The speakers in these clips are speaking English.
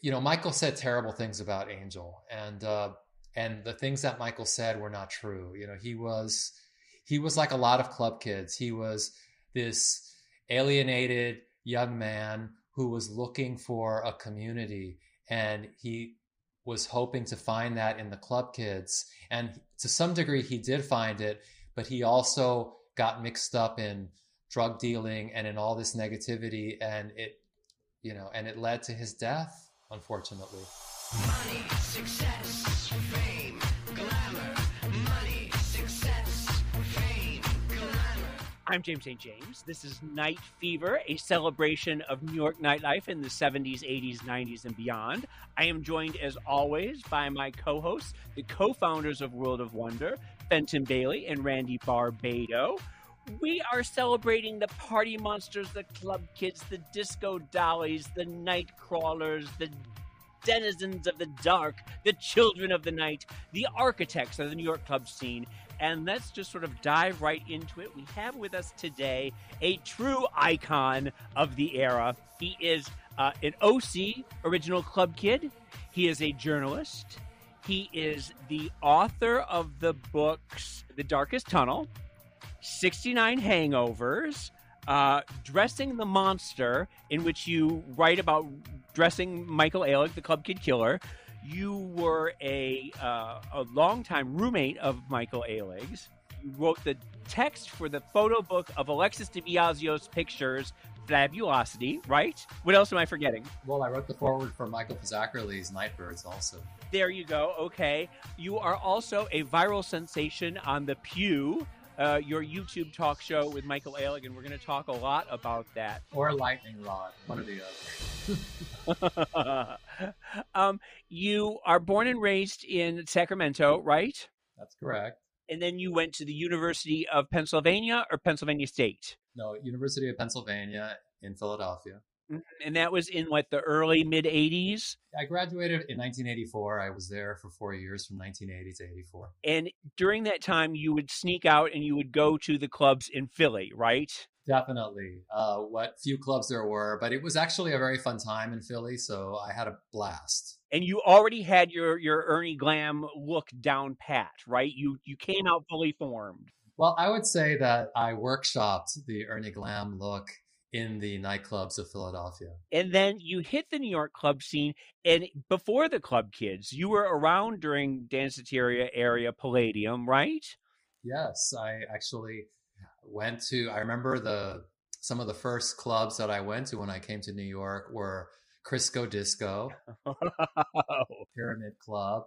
you know, Michael said terrible things about Angel, and uh, and the things that Michael said were not true. You know, he was he was like a lot of club kids. He was this alienated young man who was looking for a community, and he was hoping to find that in the club kids. And to some degree, he did find it, but he also got mixed up in drug dealing and in all this negativity, and it, you know, and it led to his death, unfortunately. Money, success, fame, glamour. Money, success, fame, glamour. I'm James St. James. This is Night Fever, a celebration of New York nightlife in the 70s, 80s, 90s, and beyond. I am joined, as always, by my co hosts, the co founders of World of Wonder, Fenton Bailey and Randy Barbato. We are celebrating the party monsters, the club kids, the disco dollies, the night crawlers, the denizens of the dark, the children of the night, the architects of the New York club scene. And let's just sort of dive right into it. We have with us today a true icon of the era. He is uh, an OC, original club kid. He is a journalist. He is the author of the books The Darkest Tunnel, 69 Hangovers, uh, Dressing the Monster, in which you write about dressing Michael Alig, the club kid killer. You were a uh, a longtime roommate of Michael Alig's. You wrote the text for the photo book of Alexis DiBiasio's pictures, Fabulosity, right? What else am I forgetting? Well, I wrote the forward for Michael Fazakerley's Nightbirds also. There you go. Okay. You are also a viral sensation on The Pew, uh, your YouTube talk show with Michael Alig, and we're going to talk a lot about that. Or Lightning Rod, one or the other. um, you are born and raised in Sacramento, right? That's correct. And then you went to the University of Pennsylvania or Pennsylvania State? No, University of Pennsylvania in Philadelphia. Mm-hmm. And that was in what the early mid 80s? I graduated in 1984. I was there for four years from 1980 to 84. And during that time, you would sneak out and you would go to the clubs in Philly, right? Definitely. Uh, what few clubs there were, but it was actually a very fun time in Philly. So I had a blast. And you already had your, your Ernie Glam look down pat, right? You, you came out fully formed. Well, I would say that I workshopped the Ernie Glam look in the nightclubs of Philadelphia. And then you hit the New York club scene. And before the club kids, you were around during Danceteria area Palladium, right? Yes, I actually went to. I remember the some of the first clubs that I went to when I came to New York were Crisco Disco, Pyramid Club,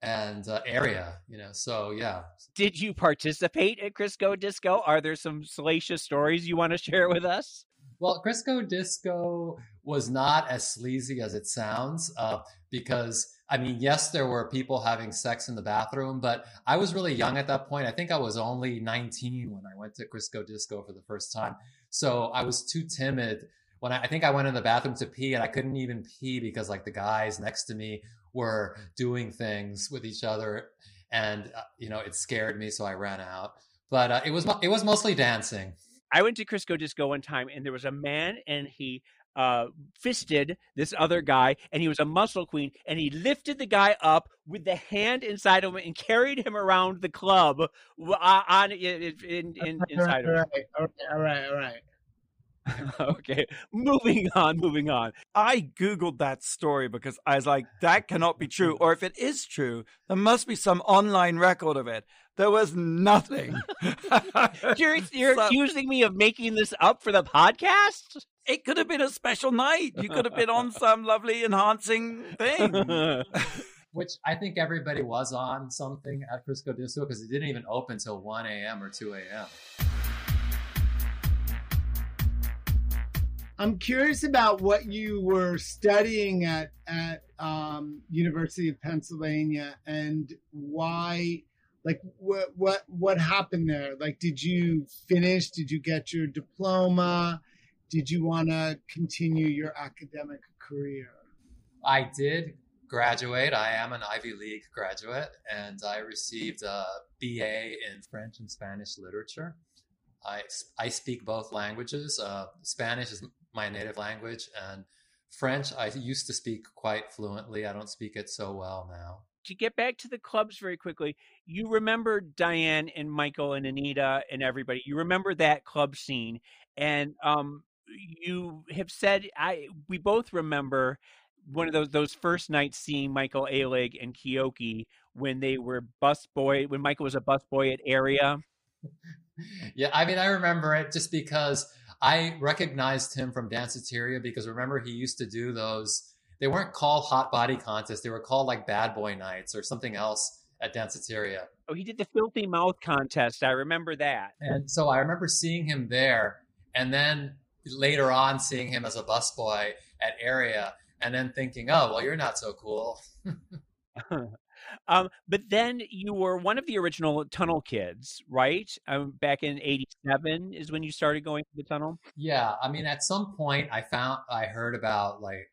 and uh, area. You know, so yeah. Did you participate at Crisco Disco? Are there some salacious stories you want to share with us? Well, Crisco Disco was not as sleazy as it sounds uh, because, I mean, yes, there were people having sex in the bathroom, but I was really young at that point. I think I was only 19 when I went to Crisco Disco for the first time. So I was too timid. When I, I think I went in the bathroom to pee and I couldn't even pee because like the guys next to me were doing things with each other and uh, you know it scared me so I ran out. But uh, it was it was mostly dancing. I went to Crisco Disco one time, and there was a man, and he uh, fisted this other guy, and he was a muscle queen, and he lifted the guy up with the hand inside of him and carried him around the club on in, in, in inside all of him. Right, okay, all right, all right. okay, moving on, moving on. I Googled that story because I was like, that cannot be true. Or if it is true, there must be some online record of it. There was nothing. you're you're so, accusing me of making this up for the podcast? It could have been a special night. You could have been on some lovely enhancing thing. Which I think everybody was on something at Crisco Disco because it didn't even open till 1 a.m. or 2 a.m. I'm curious about what you were studying at at um, University of Pennsylvania and why like what what what happened there? Like did you finish? Did you get your diploma? Did you want to continue your academic career? I did graduate. I am an ivy league graduate and i received a ba in french and spanish literature. I, I speak both languages. Uh, spanish is my native language and French, I used to speak quite fluently. I don't speak it so well now. To get back to the clubs very quickly, you remember Diane and Michael and Anita and everybody. You remember that club scene, and um, you have said I. We both remember one of those those first nights seeing Michael Alig and Keoki when they were bus boy when Michael was a bus boy at Area. yeah, I mean I remember it just because I recognized him from Danceteria because remember he used to do those. They weren't called hot body contests; they were called like bad boy nights or something else at Danceteria. Oh, he did the filthy mouth contest. I remember that. And so I remember seeing him there, and then later on seeing him as a busboy at Area, and then thinking, "Oh, well, you're not so cool." um, but then you were one of the original Tunnel Kids, right? Um, back in '87 is when you started going to the tunnel. Yeah, I mean, at some point, I found I heard about like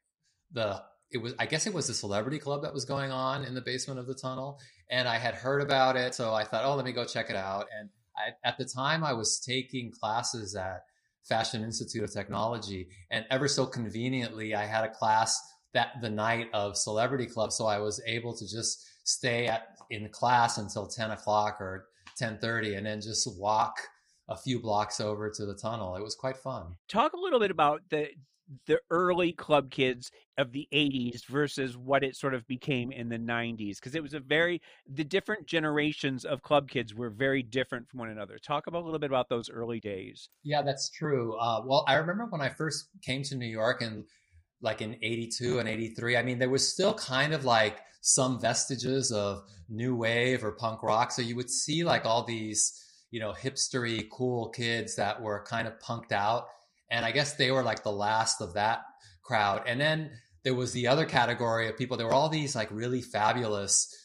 the it was I guess it was the celebrity club that was going on in the basement of the tunnel, and I had heard about it, so I thought, oh, let me go check it out. And I, at the time, I was taking classes at Fashion Institute of Technology. And ever so conveniently, I had a class that the night of Celebrity Club. So I was able to just stay at in class until 10 o'clock or 1030 and then just walk a few blocks over to the tunnel. It was quite fun. Talk a little bit about the the early club kids of the 80s versus what it sort of became in the 90s because it was a very the different generations of club kids were very different from one another talk about a little bit about those early days yeah that's true uh, well i remember when i first came to new york and like in 82 and 83 i mean there was still kind of like some vestiges of new wave or punk rock so you would see like all these you know hipstery cool kids that were kind of punked out and I guess they were like the last of that crowd. And then there was the other category of people. There were all these like really fabulous,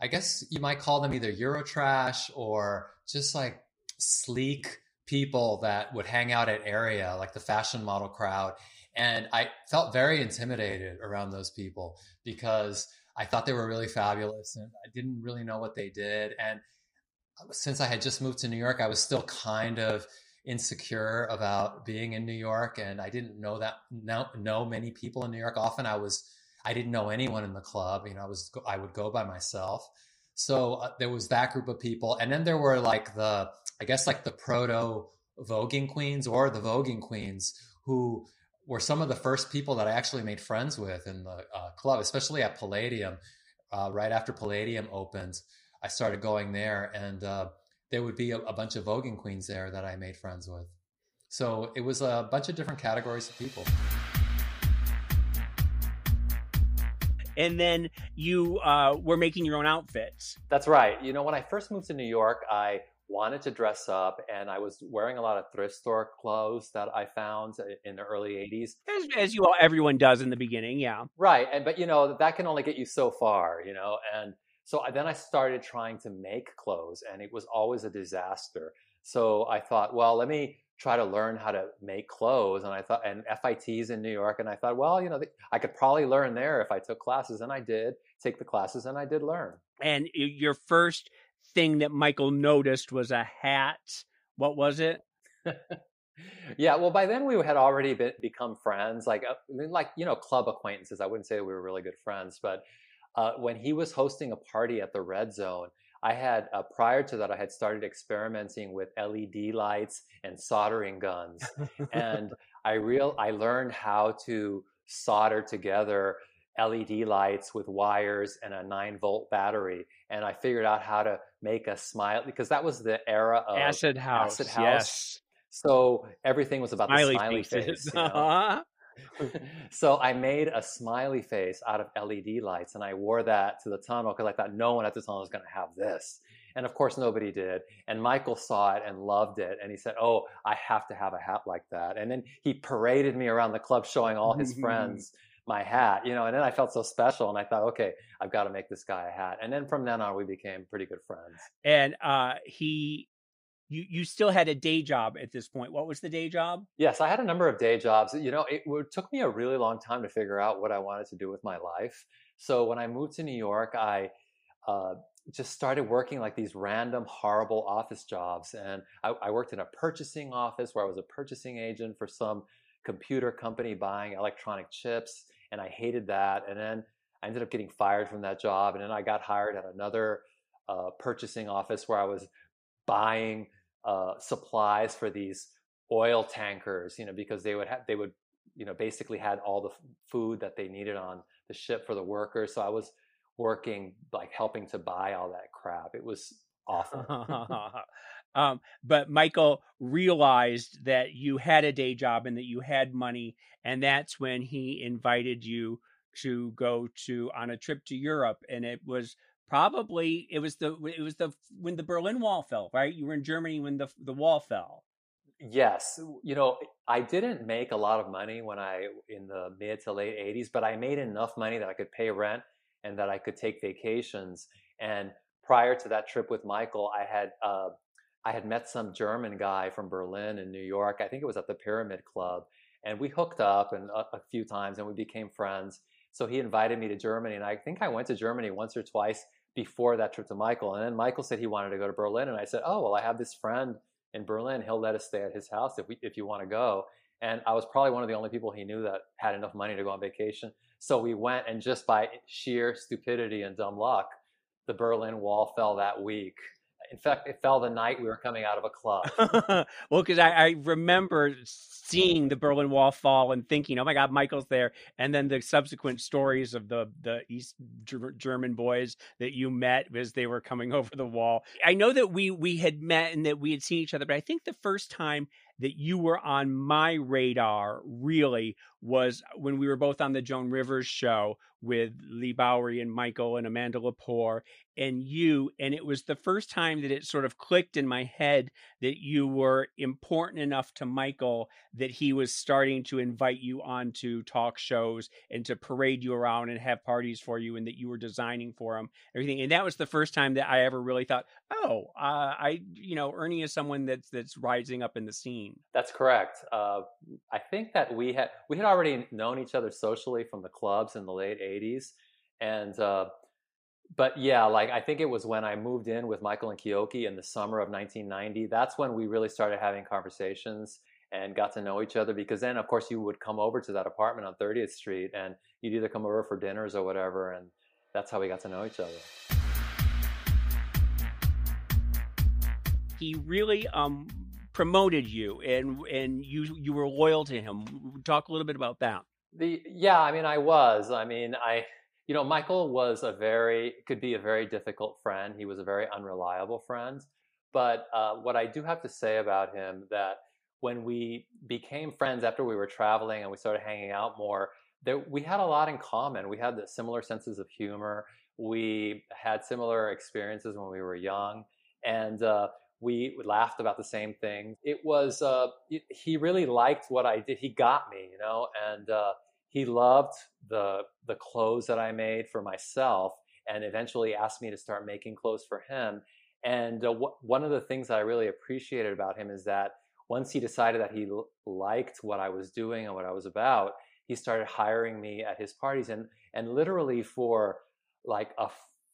I guess you might call them either Eurotrash or just like sleek people that would hang out at area, like the fashion model crowd. And I felt very intimidated around those people because I thought they were really fabulous and I didn't really know what they did. And since I had just moved to New York, I was still kind of insecure about being in New York, and I didn't know that know, know many people in New York. Often, I was I didn't know anyone in the club. You know, I was I would go by myself. So uh, there was that group of people, and then there were like the I guess like the proto voguing queens or the voguing queens who were some of the first people that I actually made friends with in the uh, club, especially at Palladium. Uh, right after Palladium opened, I started going there, and uh, there would be a, a bunch of voguing queens there that I made friends with. So it was a bunch of different categories of people. and then you uh, were making your own outfits. That's right. You know, when I first moved to New York, I wanted to dress up and I was wearing a lot of thrift store clothes that I found in the early 80s. As, as you all, everyone does in the beginning, yeah. Right. And, but, you know, that can only get you so far, you know, and so I, then I started trying to make clothes and it was always a disaster. So I thought, well, let me try to learn how to make clothes. And I thought, and FIT's in New York. And I thought, well, you know, I could probably learn there if I took classes. And I did take the classes and I did learn. And your first thing that Michael noticed was a hat. What was it? yeah, well, by then we had already been, become friends, like uh, like you know, club acquaintances. I wouldn't say we were really good friends, but uh, when he was hosting a party at the Red Zone, I had uh, prior to that I had started experimenting with LED lights and soldering guns, and I real I learned how to solder together LED lights with wires and a nine volt battery, and I figured out how to make a smile because that was the era of acid house. Acid house. Yes. So everything was about smiley the smiley face. You know? Uh-huh. so I made a smiley face out of LED lights and I wore that to the tunnel because I thought no one at the tunnel was going to have this. And of course, nobody did. And Michael saw it and loved it. And he said, Oh, I have to have a hat like that. And then he paraded me around the club showing all his friends my hat, you know, and then I felt so special and I thought, okay, I've got to make this guy a hat. And then from then on, we became pretty good friends. And uh, he you you still had a day job at this point. What was the day job? Yes, I had a number of day jobs. You know, it, it took me a really long time to figure out what I wanted to do with my life. So when I moved to New York, I uh, just started working like these random horrible office jobs, and I, I worked in a purchasing office where I was a purchasing agent for some computer company buying electronic chips, and I hated that. And then I ended up getting fired from that job, and then I got hired at another uh, purchasing office where I was buying uh, supplies for these oil tankers, you know, because they would have they would you know basically had all the food that they needed on the ship for the workers. So I was working like helping to buy all that crap. It was awful. um, but Michael realized that you had a day job and that you had money, and that's when he invited you to go to on a trip to Europe, and it was probably it was the it was the when the Berlin Wall fell, right? You were in Germany when the the wall fell. Yes, you know, I didn't make a lot of money when I in the mid to late 80s, but I made enough money that I could pay rent and that I could take vacations. And prior to that trip with Michael, I had uh, I had met some German guy from Berlin and New York. I think it was at the Pyramid Club, and we hooked up and a, a few times, and we became friends. So he invited me to Germany, and I think I went to Germany once or twice before that trip to Michael. And then Michael said he wanted to go to Berlin, and I said, "Oh well, I have this friend in Berlin. He'll let us stay at his house if we if you want to go." And I was probably one of the only people he knew that had enough money to go on vacation. So we went, and just by sheer stupidity and dumb luck, the Berlin Wall fell that week. In fact, it fell the night we were coming out of a club. well, because I, I, remember seeing the Berlin Wall fall and thinking, "Oh my God, Michael's there!" And then the subsequent stories of the the East German boys that you met as they were coming over the wall. I know that we we had met and that we had seen each other, but I think the first time that you were on my radar really was when we were both on the Joan Rivers show with Leigh Bowery and Michael and Amanda Lepore and you. And it was the first time that it sort of clicked in my head that you were important enough to Michael that he was starting to invite you on to talk shows and to parade you around and have parties for you and that you were designing for him, everything. And that was the first time that I ever really thought, oh, uh, I, you know, Ernie is someone that's, that's rising up in the scene. That's correct. Uh, I think that we had, we had already known each other socially from the clubs in the late 80s. And, uh, but yeah, like I think it was when I moved in with Michael and Keoki in the summer of 1990. That's when we really started having conversations and got to know each other. Because then, of course, you would come over to that apartment on 30th Street, and you'd either come over for dinners or whatever, and that's how we got to know each other. He really um, promoted you, and and you you were loyal to him. Talk a little bit about that. The yeah, I mean, I was. I mean, I you know, Michael was a very could be a very difficult friend. He was a very unreliable friend. But uh, what I do have to say about him that when we became friends after we were traveling and we started hanging out more, that we had a lot in common. We had the similar senses of humor. We had similar experiences when we were young, and uh, we laughed about the same things. It was uh, he really liked what I did. He got me, you know, and uh, he loved the the clothes that I made for myself, and eventually asked me to start making clothes for him. And uh, w- one of the things that I really appreciated about him is that once he decided that he l- liked what I was doing and what I was about, he started hiring me at his parties, and and literally for like a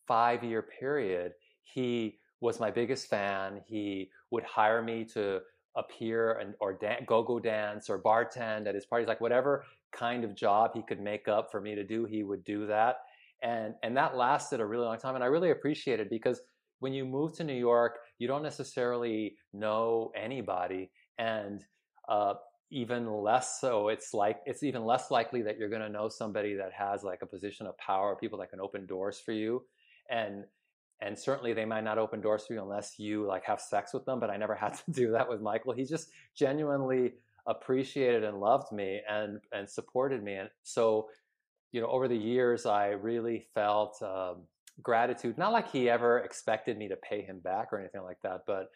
five year period, he was my biggest fan. He would hire me to appear and or dan- go-go dance or bartend at his parties, like whatever kind of job he could make up for me to do, he would do that. And and that lasted a really long time. And I really appreciate it because when you move to New York, you don't necessarily know anybody. And uh, even less so, it's like it's even less likely that you're going to know somebody that has like a position of power, people that can open doors for you. And and certainly they might not open doors for you unless you like have sex with them but i never had to do that with michael. He just genuinely appreciated and loved me and and supported me. And so you know over the years i really felt um, gratitude. Not like he ever expected me to pay him back or anything like that but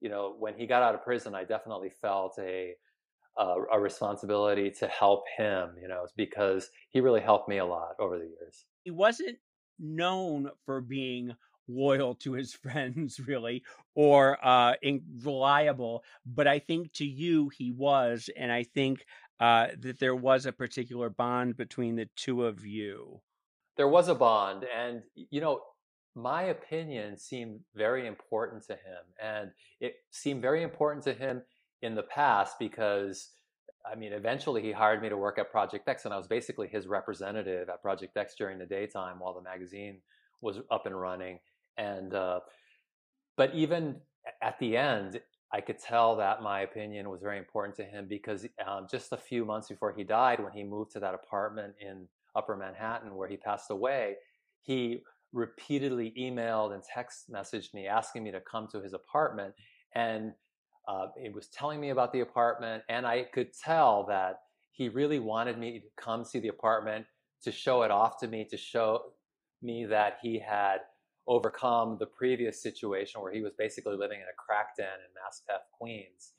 you know when he got out of prison i definitely felt a a, a responsibility to help him you know because he really helped me a lot over the years. He wasn't known for being loyal to his friends really or uh reliable but i think to you he was and i think uh that there was a particular bond between the two of you there was a bond and you know my opinion seemed very important to him and it seemed very important to him in the past because I mean, eventually he hired me to work at Project X, and I was basically his representative at Project X during the daytime while the magazine was up and running. And uh, but even at the end, I could tell that my opinion was very important to him because um, just a few months before he died, when he moved to that apartment in Upper Manhattan where he passed away, he repeatedly emailed and text messaged me asking me to come to his apartment and uh, he was telling me about the apartment and i could tell that he really wanted me to come see the apartment to show it off to me to show me that he had overcome the previous situation where he was basically living in a crack den in Maspeth, Queens.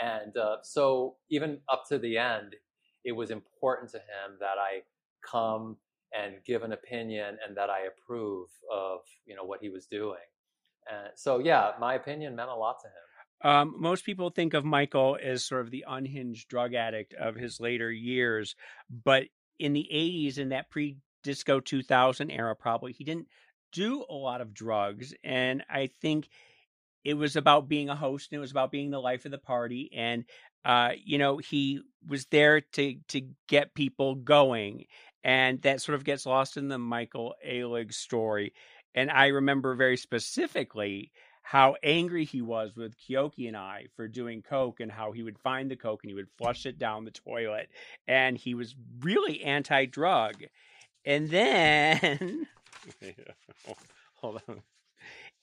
And uh, so even up to the end, it was important to him that I come and give an opinion and that I approve of you know what he was doing. And so yeah, my opinion meant a lot to him. Um, most people think of Michael as sort of the unhinged drug addict of his later years, but in the 80s, in that pre disco 2000 era, probably he didn't do a lot of drugs. And I think it was about being a host and it was about being the life of the party. And, uh, you know, he was there to, to get people going and that sort of gets lost in the Michael Alig story. And I remember very specifically how angry he was with Keoki and I for doing coke and how he would find the coke and he would flush it down the toilet and he was really anti-drug. And then hold on.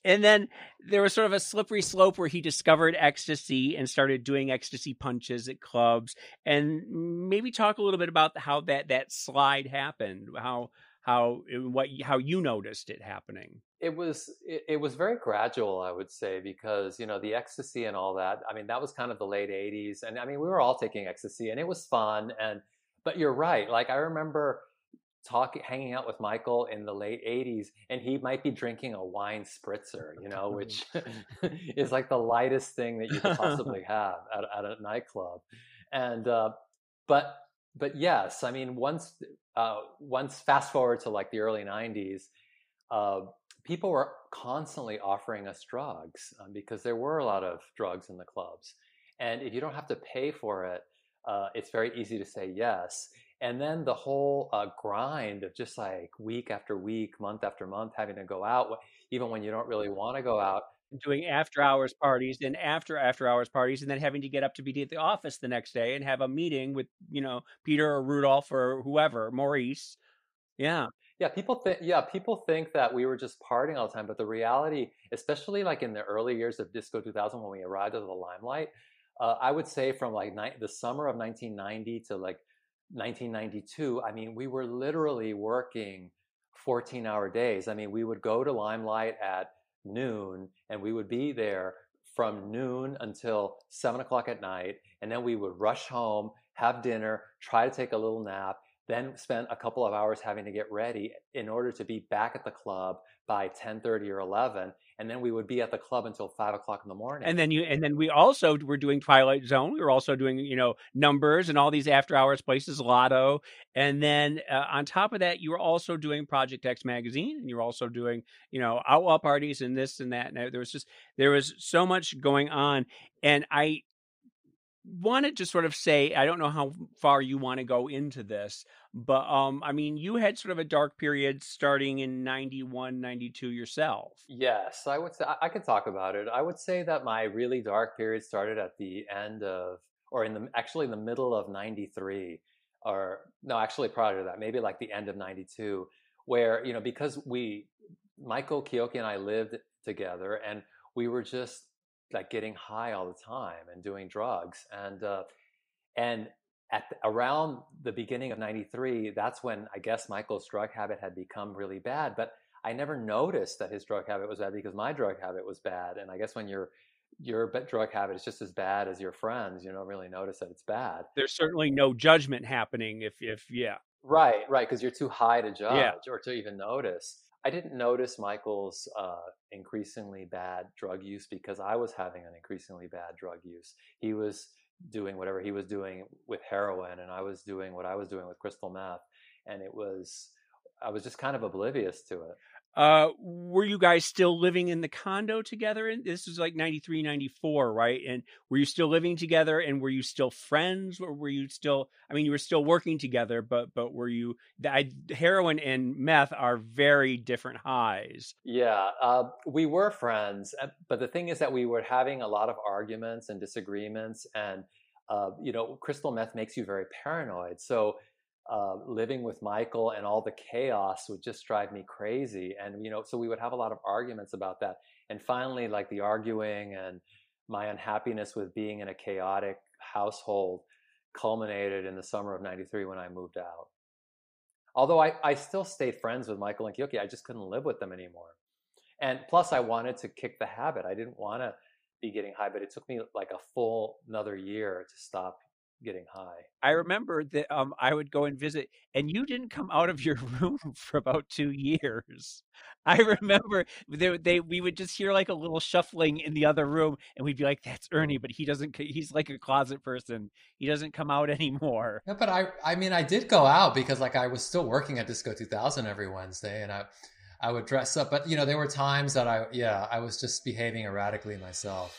And then there was sort of a slippery slope where he discovered ecstasy and started doing ecstasy punches at clubs. And maybe talk a little bit about how that that slide happened how how what how you noticed it happening. It was it, it, was very gradual i would say because you know the ecstasy and all that i mean that was kind of the late 80s and i mean we were all taking ecstasy and it was fun and but you're right. Like i remember talking hanging out with Michael in the late 80s and he might be drinking a wine spritzer, you know, which is like the lightest thing that you could possibly have at, at a nightclub. And uh, but but yes, I mean once uh, once fast forward to like the early 90s, uh, people were constantly offering us drugs um, because there were a lot of drugs in the clubs. And if you don't have to pay for it, uh, it's very easy to say yes and then the whole uh, grind of just like week after week month after month having to go out even when you don't really want to go out. Doing after hours parties and after after hours parties and then having to get up to be at the office the next day and have a meeting with you know peter or rudolph or whoever maurice. Yeah. Yeah people think yeah people think that we were just partying all the time but the reality especially like in the early years of disco 2000 when we arrived at the limelight uh, i would say from like ni- the summer of 1990 to like 1992, I mean, we were literally working 14 hour days. I mean, we would go to Limelight at noon and we would be there from noon until seven o'clock at night. And then we would rush home, have dinner, try to take a little nap, then spend a couple of hours having to get ready in order to be back at the club by 10.30 or 11 and then we would be at the club until five o'clock in the morning. And then you, and then we also were doing Twilight Zone. We were also doing, you know, numbers and all these after hours places, Lotto. And then uh, on top of that, you were also doing Project X magazine, and you were also doing, you know, outlaw parties and this and that. And there was just there was so much going on, and I wanted to sort of say I don't know how far you want to go into this, but um I mean you had sort of a dark period starting in 91 92 yourself. Yes, I would say I could talk about it. I would say that my really dark period started at the end of or in the actually in the middle of 93 or no actually prior to that maybe like the end of 92 where you know because we Michael Keoki and I lived together and we were just like getting high all the time and doing drugs and uh, and at the, around the beginning of 93 that's when i guess michael's drug habit had become really bad but i never noticed that his drug habit was bad because my drug habit was bad and i guess when your your drug habit is just as bad as your friends you don't really notice that it's bad. There's certainly no judgment happening if if yeah. Right right because you're too high to judge yeah. or to even notice I didn't notice Michael's uh, increasingly bad drug use because I was having an increasingly bad drug use. He was doing whatever he was doing with heroin, and I was doing what I was doing with crystal meth, and it was I was just kind of oblivious to it. Uh, were you guys still living in the condo together? And this was like 93, 94, right? And were you still living together and were you still friends or were you still, I mean, you were still working together, but, but were you, I, heroin and meth are very different highs. Yeah, uh, we were friends. uh, But the thing is that we were having a lot of arguments and disagreements. And, uh, you know, crystal meth makes you very paranoid. So, uh, living with Michael and all the chaos would just drive me crazy. And, you know, so we would have a lot of arguments about that. And finally, like the arguing and my unhappiness with being in a chaotic household culminated in the summer of 93 when I moved out. Although I, I still stayed friends with Michael and Keoki, I just couldn't live with them anymore. And plus, I wanted to kick the habit. I didn't want to be getting high, but it took me like a full another year to stop getting high. I remember that um, I would go and visit, and you didn't come out of your room for about two years. I remember they, they we would just hear like a little shuffling in the other room, and we'd be like, "That's Ernie," but he doesn't. He's like a closet person. He doesn't come out anymore. Yeah, but I, I mean, I did go out because like I was still working at Disco 2000 every Wednesday, and I, I would dress up. But you know, there were times that I, yeah, I was just behaving erratically myself.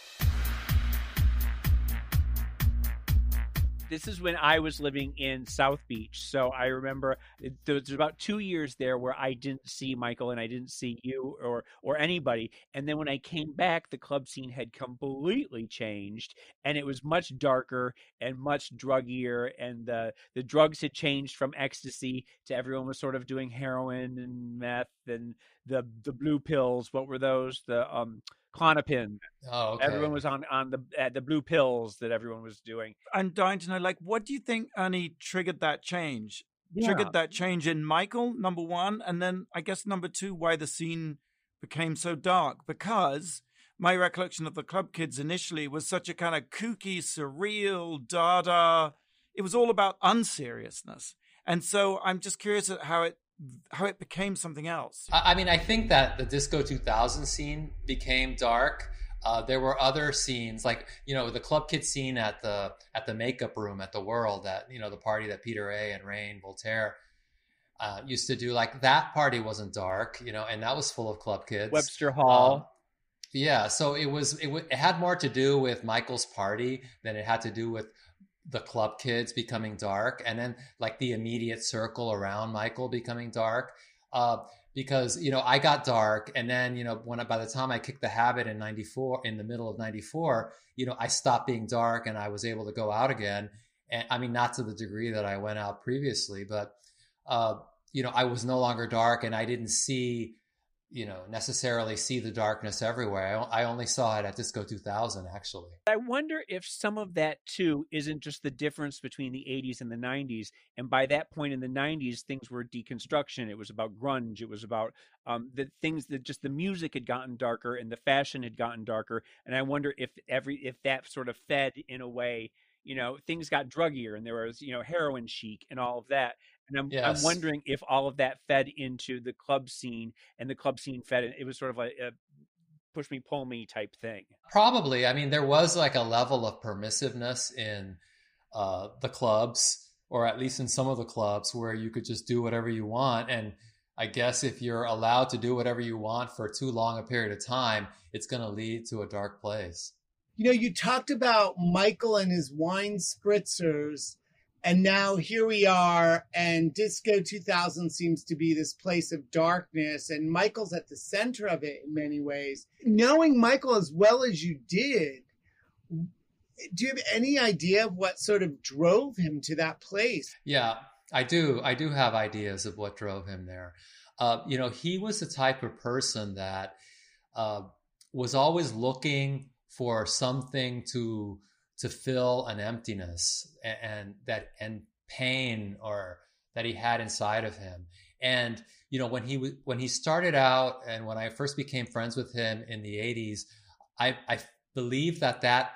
This is when I was living in South Beach. So I remember there was about two years there where I didn't see Michael and I didn't see you or or anybody. And then when I came back, the club scene had completely changed, and it was much darker and much druggier. And the the drugs had changed from ecstasy to everyone was sort of doing heroin and meth and the the blue pills. What were those? The um Klonopin. Oh, okay. Everyone was on on the uh, the blue pills that everyone was doing. I'm dying to know, like, what do you think, Ernie, triggered that change? Triggered that change in Michael, number one, and then I guess number two, why the scene became so dark. Because my recollection of the Club Kids initially was such a kind of kooky, surreal, dada. It was all about unseriousness, and so I'm just curious at how it how it became something else. I, I mean, I think that the Disco 2000 scene became dark. Uh, there were other scenes like you know the club kid scene at the at the makeup room at the World that you know the party that Peter A and Rain Voltaire uh, used to do. Like that party wasn't dark, you know, and that was full of club kids. Webster Hall. Um, yeah, so it was it, w- it had more to do with Michael's party than it had to do with the club kids becoming dark, and then like the immediate circle around Michael becoming dark. Uh, because you know I got dark, and then you know when I, by the time I kicked the habit in '94, in the middle of '94, you know I stopped being dark, and I was able to go out again. And I mean, not to the degree that I went out previously, but uh, you know I was no longer dark, and I didn't see you know necessarily see the darkness everywhere. I, I only saw it at Disco 2000 actually. I wonder if some of that too isn't just the difference between the 80s and the 90s. And by that point in the 90s, things were deconstruction. It was about grunge. It was about um, the things that just the music had gotten darker and the fashion had gotten darker. And I wonder if every if that sort of fed in a way. You know, things got druggier, and there was you know heroin chic and all of that. And I'm I'm wondering if all of that fed into the club scene, and the club scene fed it. It was sort of like a push me pull me type thing. Probably. I mean, there was like a level of permissiveness in uh, the clubs, or at least in some of the clubs, where you could just do whatever you want. And I guess if you're allowed to do whatever you want for too long a period of time, it's going to lead to a dark place. You know, you talked about Michael and his wine spritzers, and now here we are, and Disco 2000 seems to be this place of darkness, and Michael's at the center of it in many ways. Knowing Michael as well as you did, do you have any idea of what sort of drove him to that place? Yeah, I do. I do have ideas of what drove him there. Uh, you know, he was the type of person that uh, was always looking for something to to fill an emptiness and, and that and pain or that he had inside of him. And you know, when he was when he started out and when I first became friends with him in the '80s, I, I believe that that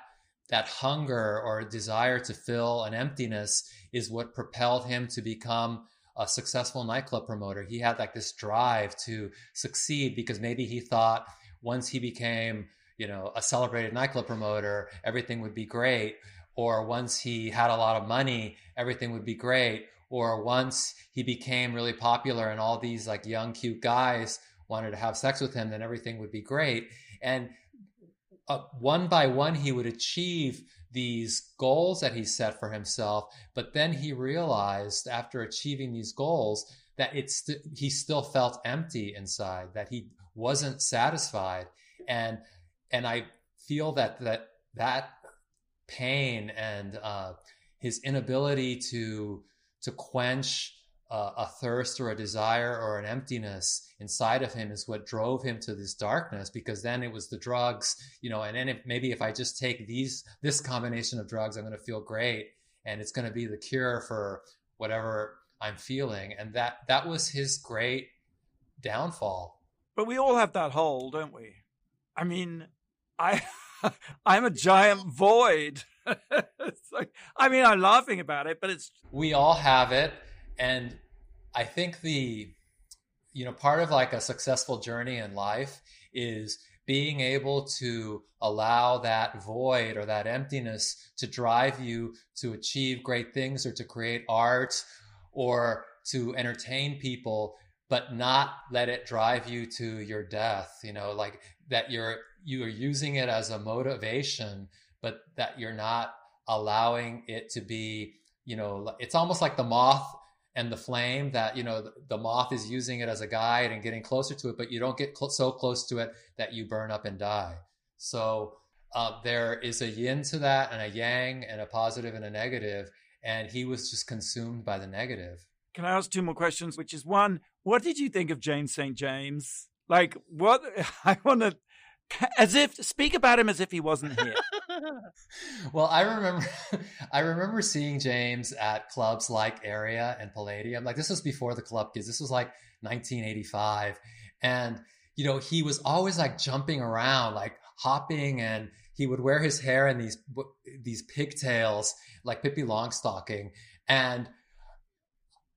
that hunger or desire to fill an emptiness is what propelled him to become a successful nightclub promoter. He had like this drive to succeed because maybe he thought once he became, you know, a celebrated nightclub promoter, everything would be great. Or once he had a lot of money, everything would be great. Or once he became really popular and all these like young, cute guys wanted to have sex with him, then everything would be great. And uh, one by one, he would achieve these goals that he set for himself. But then he realized after achieving these goals that it's st- he still felt empty inside, that he wasn't satisfied. And and I feel that that that pain and uh, his inability to to quench uh, a thirst or a desire or an emptiness inside of him is what drove him to this darkness because then it was the drugs you know and then if, maybe if i just take these this combination of drugs i'm going to feel great and it's going to be the cure for whatever i'm feeling. And that that was his great downfall. But we all have that hole don't we? I mean i i'm a giant void. It's like i mean i'm laughing about it but it's we all have it. And I think the you know part of like a successful journey in life is being able to allow that void or that emptiness to drive you to achieve great things or to create art or to entertain people but not let it drive you to your death you know like that you're you are using it as a motivation but that you're not allowing it to be you know it's almost like the moth and the flame that you know the, the, moth is using it as a guide and getting closer to it but you don't get cl- so close to it that you burn up and die. So uh, there is a yin to that and a yang and a positive and a negative and he was just consumed by the negative. Can i ask two more questions which is one what did you think of james st james? Like what i want to as if speak about him as if he wasn't here well, I remember, I remember seeing James at clubs like Area and Palladium. Like this was before the club kids. This was like 1985, and you know he was always like jumping around, like hopping, and he would wear his hair in these these pigtails, like Pippi Longstocking, and.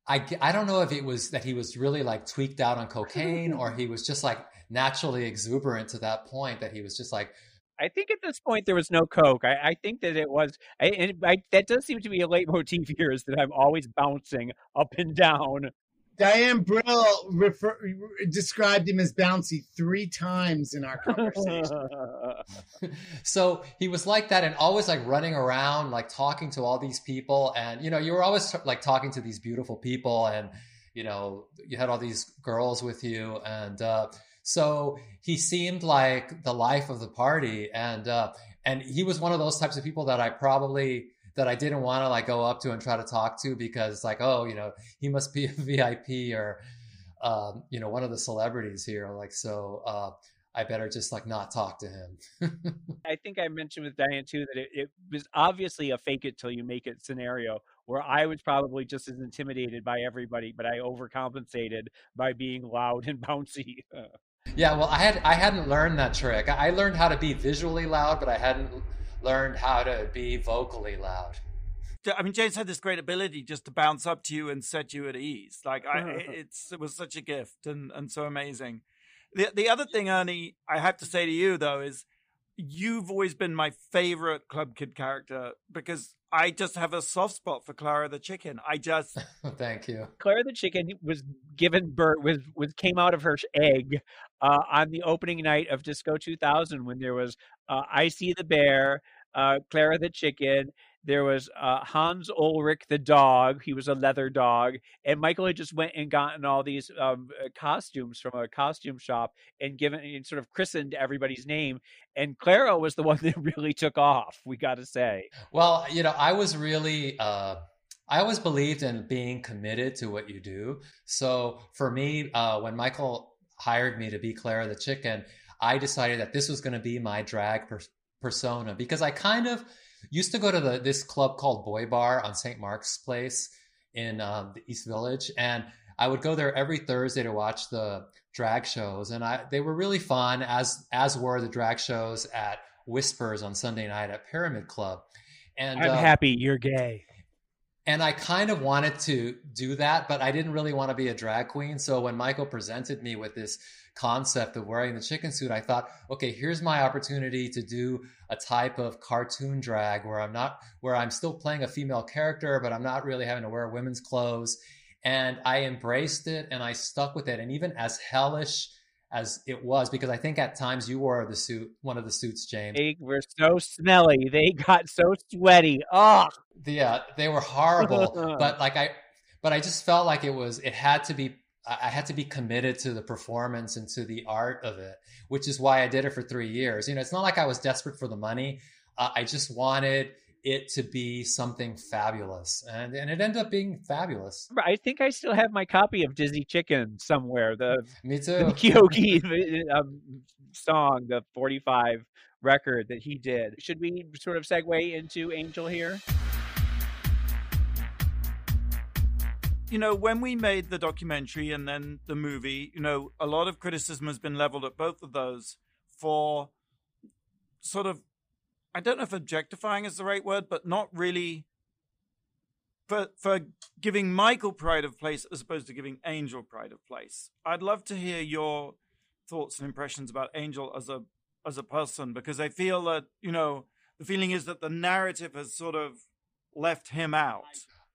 I, I don't know if it was that he was really like tweaked out on cocaine or he was just like naturally exuberant to that point that he was just like I think at this point there was no coke. I, I think that it was, I, and I, that does seem to be a leitmotif here is that I'm always bouncing up and down. Diane Brill refer, described him as bouncy three times in our conversation. so he was like that and always like running around, like talking to all these people. And, you know, you were always like talking to these beautiful people and, you know, you had all these girls with you. And, uh, so he seemed like the life of the party, and uh, and he was one of those types of people that I probably that I didn't want to like go up to and try to talk to because like oh you know he must be a VIP or um, you know one of the celebrities here like so uh, I better just like not talk to him. I think I mentioned with Diane too that it, it, was obviously a fake it till you make it scenario where I was probably just as intimidated by everybody, but I overcompensated by being loud and bouncy. Yeah, well, I had I hadn't learned that trick. I learned how to be visually loud, but I hadn't learned how to be vocally loud. I mean, James had this great ability just to bounce up to you and set you at ease. Like, I, it's it was such a gift and and so amazing. The the other thing, Ernie, I have to say to you though is you've always been my favorite Club Kid character because I just have a soft spot for Clara the chicken. I just thank you. Clara the chicken was given birth was was came out of her egg uh, on the opening night of Disco 2000 when there was uh, Icy the bear, uh, Clara the chicken, there was uh, Hans Ulrich the dog. He was a leather dog, and Michael had just went and gotten all these um, uh, costumes from a costume shop and given and sort of christened everybody's name. And Clara was the one that really took off. We got to say. Well, you know, I was really. Uh... I always believed in being committed to what you do. So for me, uh, when Michael hired me to be Clara the chicken, I decided that this was going to be my drag per- persona because I kind of used to go to the this club called Boy Bar on St. Mark's Place in um, the East Village, and I would go there every Thursday to watch the drag shows, and I they were really fun as as were the drag shows at Whispers on Sunday night at Pyramid Club. And I'm uh, happy you're gay. And I kind of wanted to do that, but I didn't really want to be a drag queen. So when Michael presented me with this concept of wearing the chicken suit, I thought, okay, here's my opportunity to do a type of cartoon drag where I'm not, where I'm still playing a female character, but I'm not really having to wear women's clothes. And I embraced it and I stuck with it. And even as hellish as it was because I think at times you wore the suit, one of the suits, James. They were so smelly. They got so sweaty. Oh, yeah, they were horrible. but like I, but I just felt like it was. It had to be. I had to be committed to the performance and to the art of it, which is why I did it for three years. You know, it's not like I was desperate for the money. Uh, I just wanted it to be something fabulous, and and it ended up being fabulous. I think I still have my copy of Dizzy Chicken somewhere. The me too. The Keoki um, song, the forty-five record that he did. Should we sort of segue into Angel here? You know, when we made the documentary and then the movie, you know, a lot of criticism has been leveled at both of those for sort of I don't know if objectifying is the right word, but not really for for giving Michael pride of place as opposed to giving Angel pride of place. I'd love to hear your thoughts and impressions about Angel as a as a person because I feel that you know the feeling is that the narrative has sort of left him out.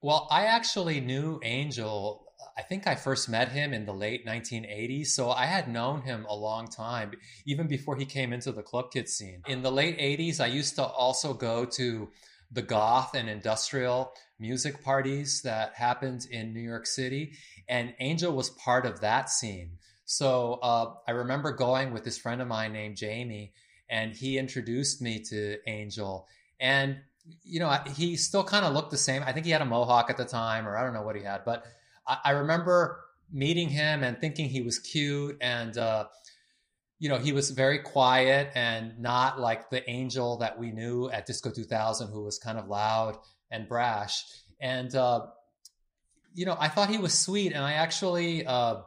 Well, I actually knew Angel I think I first met him in the late 1980s. So I had known him a long time, even before he came into the club kid scene. In the late 80s, I used to also go to the goth and industrial music parties that happened in New York City. And Angel was part of that scene. So uh, I remember going with this friend of mine named Jamie, and he introduced me to Angel. And, you know, he still kind of looked the same. I think he had a mohawk at the time, or I don't know what he had, but I, I remember meeting him and thinking he was cute and uh, you know he was very quiet and not like the angel that we knew at disco 2000 who was kind of loud and brash and uh, you know i thought he was sweet and i actually uh,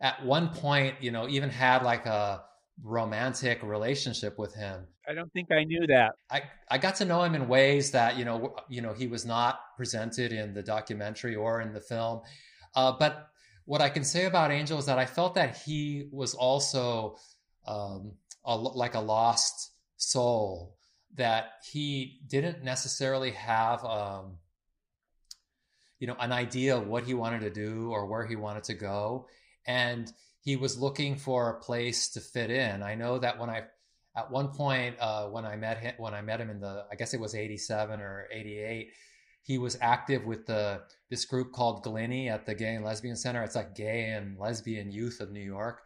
at one point you know even had like a romantic relationship with him i don't think i knew that. I i got to know him in ways that you know you know he was not presented in the documentary or in the film. Uh, but what i can say about angel is that i felt that he was also um, a, like a lost soul that he didn't necessarily have um, you know an idea of what he wanted to do or where he wanted to go. And he was looking for a place to fit in. I know that when I, at one point, uh, when I met him, when I met him in the, I guess it was '87 or '88, he was active with the this group called GLYNY at the Gay and Lesbian Center. It's like gay and lesbian youth of New York,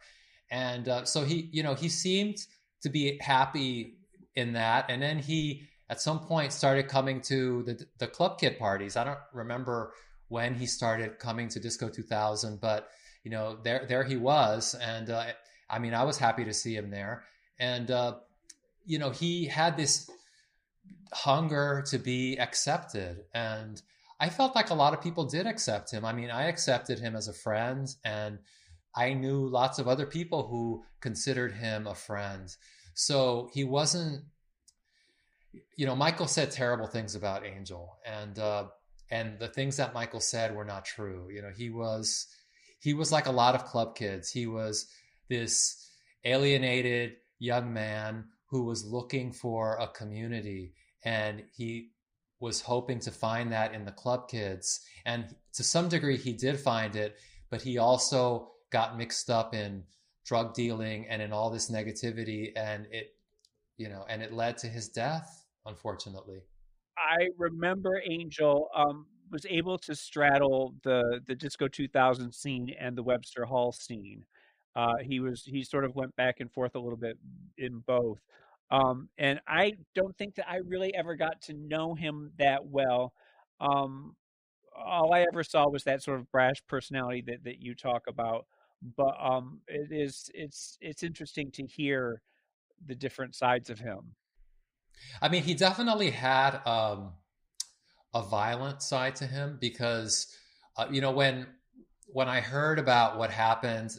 and uh, so he, you know, he seemed to be happy in that. And then he, at some point, started coming to the the club kid parties. I don't remember when he started coming to Disco 2000, but you know, there there he was, and uh, I mean, I was happy to see him there, and uh, you know, he had this hunger to be accepted, and I felt like a lot of people did accept him. I mean, I accepted him as a friend, and I knew lots of other people who considered him a friend. So he wasn't, you know, Michael said terrible things about Angel, and uh, and the things that Michael said were not true. You know, he was he was like a lot of club kids. He was this alienated young man who was looking for a community and he was hoping to find that in the club kids and to some degree he did find it but he also got mixed up in drug dealing and in all this negativity and it you know and it led to his death unfortunately i remember angel um, was able to straddle the the disco 2000 scene and the Webster Hall scene. Uh, he was he sort of went back and forth a little bit in both. Um, and I don't think that I really ever got to know him that well. Um, all I ever saw was that sort of brash personality that, that you talk about. But um, it is it's it's interesting to hear the different sides of him. I mean, he definitely had um, a violent side to him because uh, you know when when I heard about what happened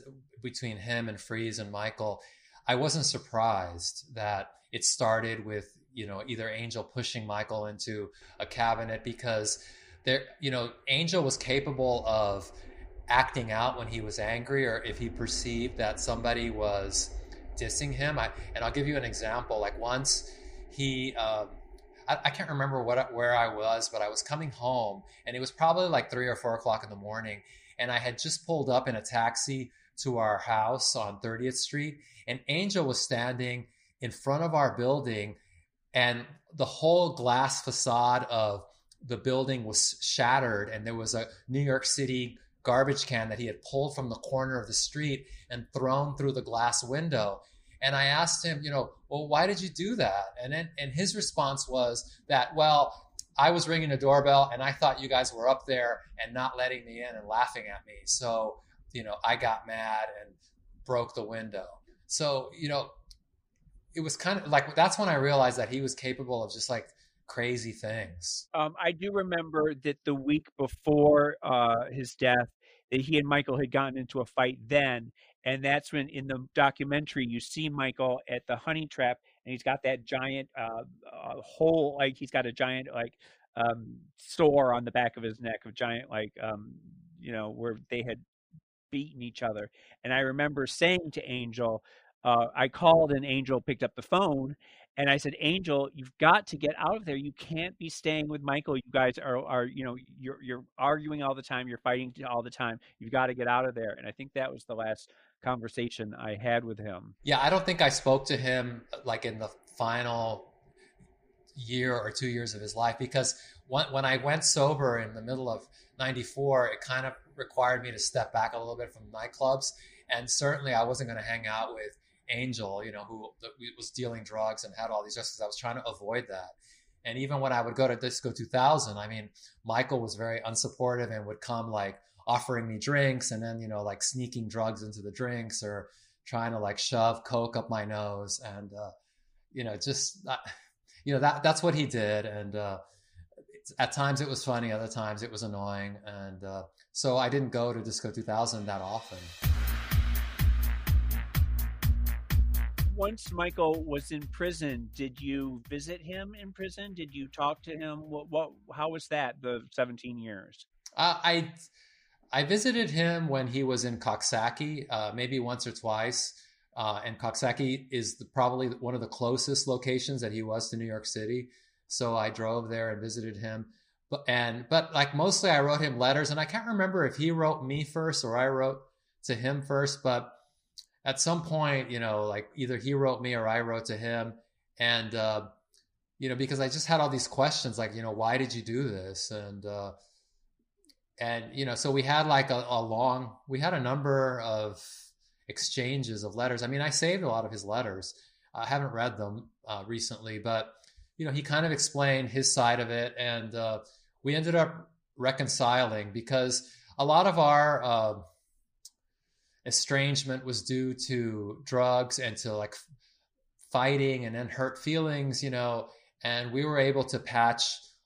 between him and Freeze and Michael, I wasn't surprised that it started with you know either Angel pushing Michael into a cabinet because there you know Angel was capable of acting out when he was angry or if he perceived that somebody was dissing him. I, and I'll give you an example. Like once he um, I, I can't remember what where I was, but I was coming home, and it was probably like three or four o'clock in the morning, and I had just pulled up in a taxi to our house on 30th Street, and Angel was standing in front of our building, and the whole glass facade of the building was shattered, and there was a New York City garbage can that he had pulled from the corner of the street and thrown through the glass window. And I asked him, you know, well, why did you do that? And then, and his response was that, well, I was ringing a doorbell and I thought you guys were up there and not letting me in and laughing at me. So, you know, I got mad and broke the window. So, you know, it was kind of like that's when I realized that he was capable of just like crazy things. Um, I do remember that the week before uh, his death, that he and Michael had gotten into a fight then, and that's when in the documentary you see Michael at the honey trap, and he's got that giant uh, hole, like he's got a giant like um, sore on the back of his neck, of giant like um, you know where they had beaten each other. And I remember saying to Angel, uh, I called and Angel picked up the phone, and I said, Angel, you've got to get out of there. You can't be staying with Michael. You guys are, are you know, you're you're arguing all the time. You're fighting all the time. You've got to get out of there. And I think that was the last conversation I had with him. Yeah, I don't think I spoke to him like in the final year or two years of his life because when, when I went sober in the middle of 94, it kind of required me to step back a little bit from nightclubs. And certainly I wasn't going to hang out with Angel, you know, who was dealing drugs and had all these risks. I was trying to avoid that. And even when I would go to Disco 2000, I mean, Michael was very unsupportive and would come like offering me drinks and then, you know, like sneaking drugs into the drinks or trying to like shove Coke up my nose. And, uh, you know, just, uh, you know, that, that's what he did. And, uh, at times it was funny, other times it was annoying. And, uh, so I didn't go to Disco 2000 that often. once Michael was in prison, did you visit him in prison? Did you talk to him? What, what how was that the 17 years? Uh, I I visited him when he was in Coxsackie, uh, maybe once or twice. Uh, and Coxsackie is the, probably one of the closest locations that he was to New York City. So I drove there and visited him. But and but like mostly I wrote him letters, and I can't remember if he wrote me first or I wrote to him first. But at some point, you know, like either he wrote me or I wrote to him. And, uh, you know, because I just had all these questions like, you know, why did you do this? And, uh, and, you know, so we had like a, a long, we had a number of exchanges of letters. I mean, I saved a lot of his letters. I haven't read them uh, recently, but, you know, he kind of explained his side of it. And uh, we ended up reconciling because a lot of our, uh, estrangement was due to drugs and to like fighting and then hurt feelings, you know, and we were able to patch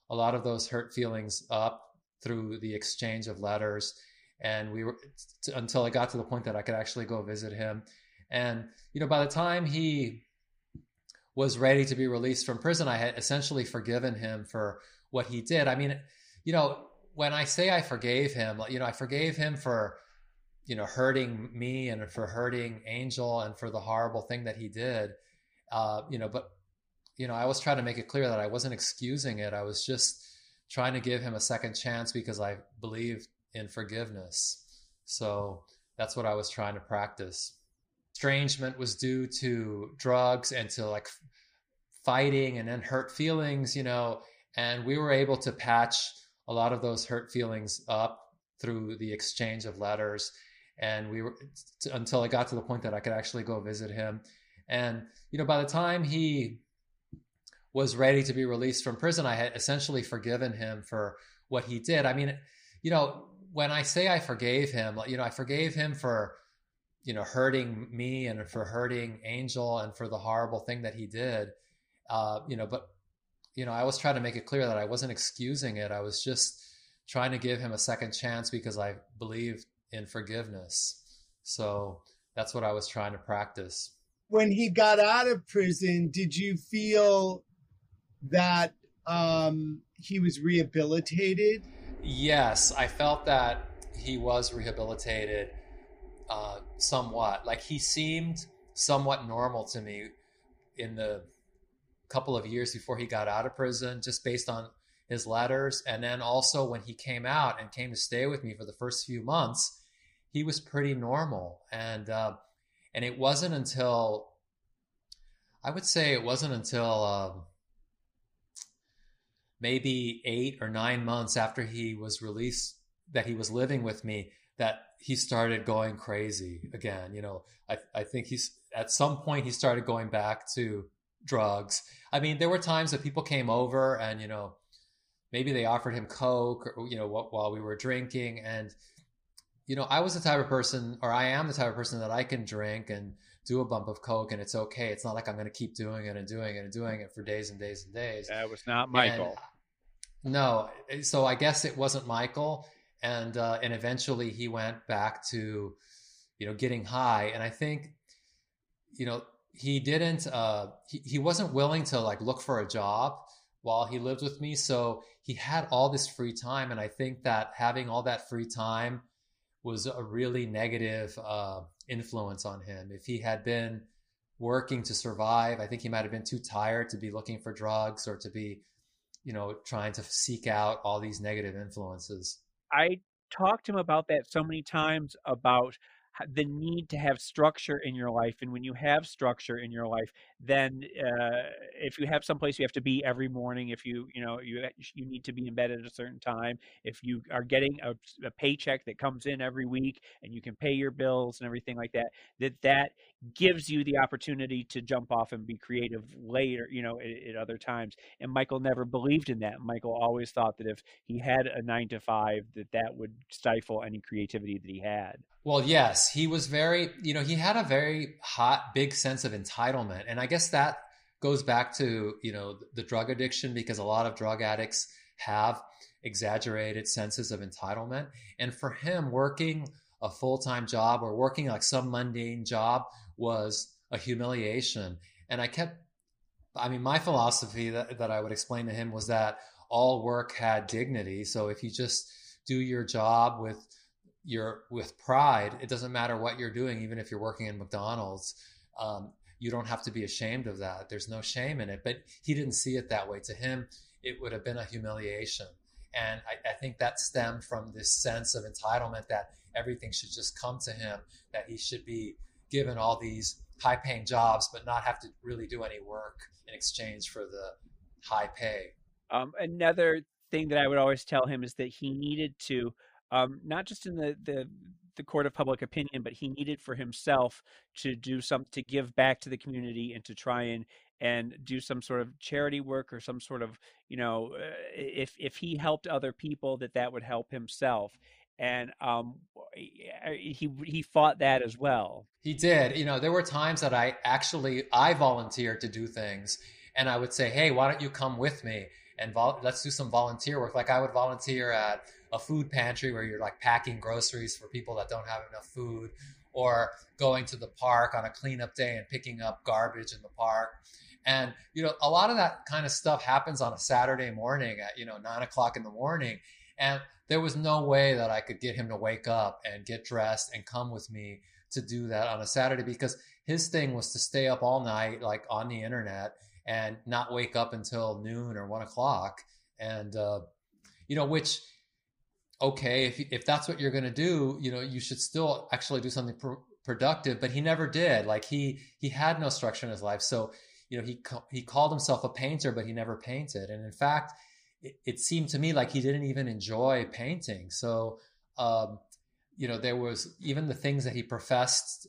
a lot of those hurt feelings up through the exchange of letters and we were t- until I got to the point that I could actually go visit him and you know by the time he was ready to be released from prison I had essentially forgiven him for what he did I mean you know when I say I forgave him you know I forgave him for you know, hurting me and for hurting Angel and for the horrible thing that he did. Uh, you know, but you know, I was trying to make it clear that I wasn't excusing it. I was just trying to give him a second chance because I believed in forgiveness. So that's what I was trying to practice. Estrangement was due to drugs and to like fighting and then hurt feelings, you know, and we were able to patch a lot of those hurt feelings up through the exchange of letters and we were until I got to the point that I could actually go visit him. And you know, by the time he was ready to be released from prison, I had essentially forgiven him for what he did. I mean, you know, when I say I forgave him, you know, I forgave him for you know hurting me and for hurting Angel and for the horrible thing that he did. Uh, you know, but you know, I was trying to make it clear that I wasn't excusing it. I was just trying to give him a second chance because I believed in forgiveness. So that's what I was trying to practice. When he got out of prison, did you feel that um, he was rehabilitated? Yes, I felt that he was rehabilitated uh, somewhat. Like he seemed somewhat normal to me in the couple of years before he got out of prison, just based on his letters. And then also when he came out and came to stay with me for the first few months, he was pretty normal. And, uh, and it wasn't until, I would say it wasn't until, um, maybe eight or nine months after he was released that he was living with me that he started going crazy again. You know, I, I think he's at some point he started going back to drugs. I mean, there were times that people came over and, you know, maybe they offered him Coke or, you know, while we were drinking. And, you know, I was the type of person, or I am the type of person that I can drink and do a bump of Coke and it's okay. It's not like I'm going to keep doing it and doing it and doing it for days and days and days. That was not Michael. And, no. So I guess it wasn't Michael and uh, and eventually he went back to you know getting high. And i think you know he didn't uh, he, he wasn't willing to like look for a job while he lived with me. So he had all this free time. And i think that having all that free time was a really negative uh, influence on him. If he had been working to survive i think he might have been too tired to be looking for drugs or to be you know trying to seek out all these negative influences I talked to him about that so many times about the need to have structure in your life and when you have structure in your life then uh, if you have someplace you have to be every morning if you you know you you need to be in bed at a certain time if you are getting a, a paycheck that comes in every week and you can pay your bills and everything like that that that gives you the opportunity to jump off and be creative later you know at, at other times. And michael never believed in that. Michael always thought that if he had a nine to five that that would stifle any creativity that he had well, yes, he was very, you know, he had a very hot, big sense of entitlement. And I guess that goes back to, you know, the drug addiction because a lot of drug addicts have exaggerated senses of entitlement. And for him, working a full time job or working like some mundane job was a humiliation. And I kept, I mean, my philosophy that, that I would explain to him was that all work had dignity. So if you just do your job with, you're with pride, it doesn't matter what you're doing, even if you're working in McDonald's. Um, you don't have to be ashamed of that. There's no shame in it. But he didn't see it that way. To him, it would have been a humiliation. And I, I think that stemmed from this sense of entitlement that everything should just come to him, that he should be given all these high paying jobs, but not have to really do any work in exchange for the high pay. Um, another thing that I would always tell him is that he needed to um, not just in the, the the court of public opinion, but he needed for himself to do some to give back to the community and to try and and do some sort of charity work or some sort of you know uh, if if he helped other people that that would help himself and um, he he fought that as well. He did. You know, there were times that I actually I volunteered to do things, and I would say, "Hey, why don't you come with me and vol- let's do some volunteer work?" Like I would volunteer at a food pantry where you're like packing groceries for people that don't have enough food or going to the park on a cleanup day and picking up garbage in the park. And you know a lot of that kind of stuff happens on a saturday morning at you know nine o'clock in the morning. And there was no way that i could get him to wake up and get dressed and come with me to do that on a saturday because his thing was to stay up all night like on the internet and not wake up until noon or one o'clock. And uh, you know which okay, if if that's what you're going to do, you know, you should still actually do something pr- productive. But he never did. Like he he had no structure in his life, so you know he he called himself a painter, but he never painted. And in fact, it, it seemed to me like he didn't even enjoy painting. So um, you know, there was even the things that he professed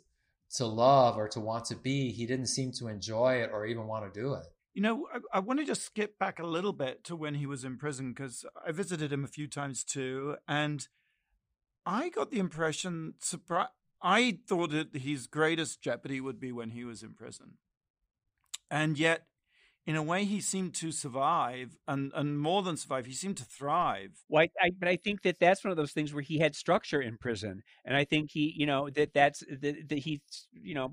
to love or to want to be, he didn't seem to enjoy it or even want to do it. You know, I, I want to just skip back a little bit to when he was in prison because I visited him a few times too, and I got the impression surprise. I thought that his greatest jeopardy would be when he was in prison, and yet in a way he seemed to survive and, and more than survive he seemed to thrive. Well I, I, but i think that that's one of those things where he had structure in prison and i think he you know that that's that, that he you know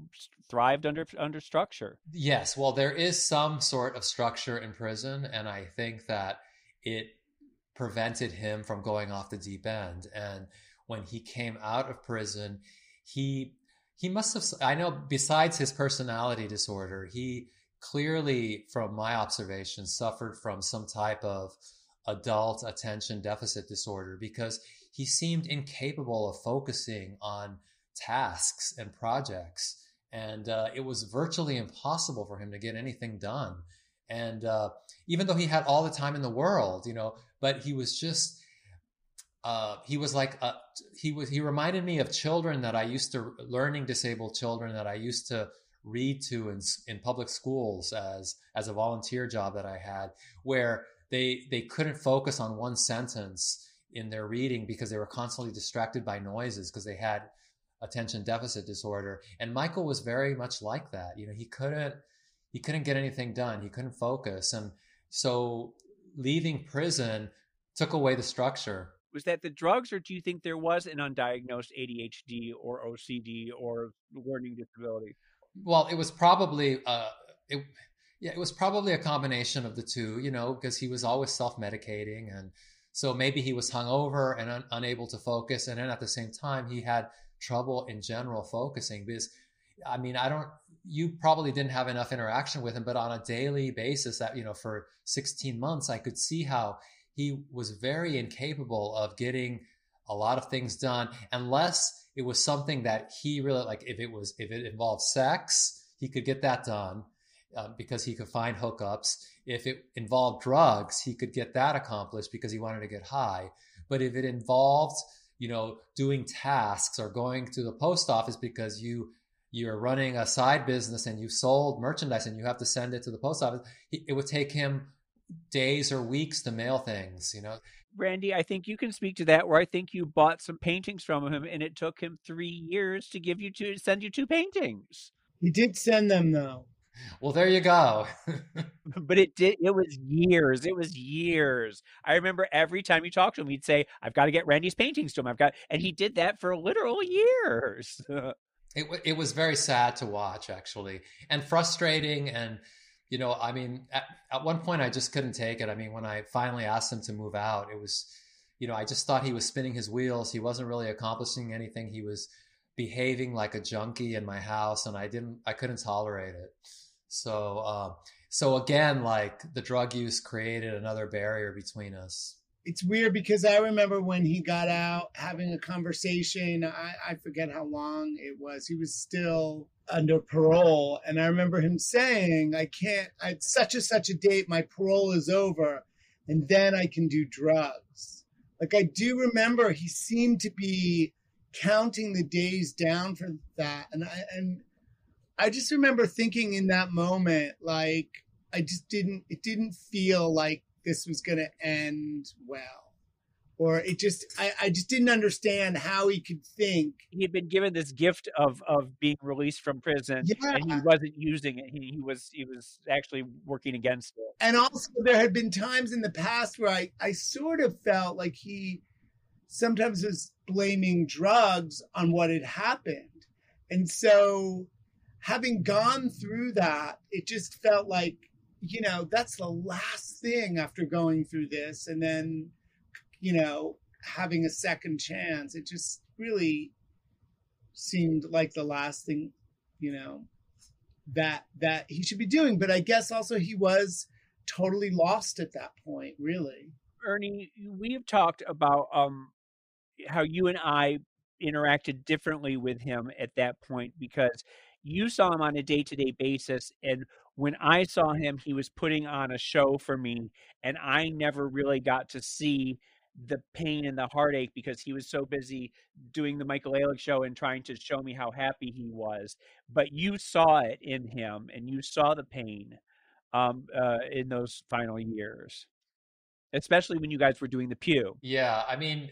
thrived under under structure. Yes well there is some sort of structure in prison and i think that it prevented him from going off the deep end and when he came out of prison he he must have i know besides his personality disorder he clearly, from my observation, suffered from some type of adult attention deficit disorder because he seemed incapable of focusing on tasks and projects. And uh, it was virtually impossible for him to get anything done. And uh, even though he had all the time in the world, you know, but he was just, uh, he was like, a, he was, he reminded me of children that I used to, learning disabled children that I used to read to in, in public schools as, as a volunteer job that I had, where they, they couldn't focus on one sentence in their reading because they were constantly distracted by noises because they had attention deficit disorder. And Michael was very much like that. You know, he couldn't he couldn't get anything done. He couldn't focus. And so leaving prison took away the structure. Was that the drugs, or do you think there was an undiagnosed ADHD or OCD or learning disability? Well, it was probably uh, it, yeah, it was probably a combination of the two. You know, because he was always self medicating, and so maybe he was hungover and un- unable to focus, and then at the same time he had trouble in general focusing because I mean, I don't, you probably didn't have enough interaction with him, but on a daily basis that, you know, for 16 months, I could see how he was very incapable of getting a lot of things done unless it was something that he really like. If it was, if it involved sex, he could get that done uh, because he could find hookups. If it involved drugs, he could get that accomplished because he wanted to get high. But if it involved, you know, doing tasks or going to the post office because you you're running a side business and you sold merchandise and you have to send it to the post office, it would take him days or weeks to mail things, you know. Randy, I think you can speak to that. Where I think you bought some paintings from him, and it took him three years to give you to send you two paintings. He did send them though. Well, there you go. but it did. It was years. It was years. I remember every time you talked to him, he'd say, "I've got to get Randy's paintings to him. I've got," and he did that for literal years. it it was very sad to watch, actually, and frustrating. And you know, I mean, at, at one point, I just couldn't take it. I mean, when I finally asked him to move out, it was, you know, I just thought he was spinning his wheels. He wasn't really accomplishing anything. He was behaving like a junkie in my house, and I didn't, I couldn't tolerate it. So, uh, so again, like the drug use created another barrier between us. It's weird because I remember when he got out having a conversation. I, I forget how long it was. He was still under parole. And I remember him saying, I can't, at such and such a date, my parole is over, and then I can do drugs. Like I do remember he seemed to be counting the days down for that. And I and I just remember thinking in that moment, like, I just didn't, it didn't feel like this was going to end well. Or it just, I, I just didn't understand how he could think. He had been given this gift of of being released from prison, yeah. and he wasn't using it. He, he was he was actually working against it. And also, there had been times in the past where I I sort of felt like he sometimes was blaming drugs on what had happened, and so having gone through that, it just felt like, you know, that's the last thing after going through this. And then, you know, having a second chance, it just really seemed like the last thing, you know, that that he should be doing. But I guess also he was totally lost at that point, really. Ernie, we have talked about um how you and I interacted differently with him at that point because you saw him on a day to day basis. And when I saw him, he was putting on a show for me. And I never really got to see the pain and the heartache because he was so busy doing the Michael Alig show and trying to show me how happy he was. But you saw it in him and you saw the pain um, uh, in those final years, especially when you guys were doing the pew. Yeah. I mean,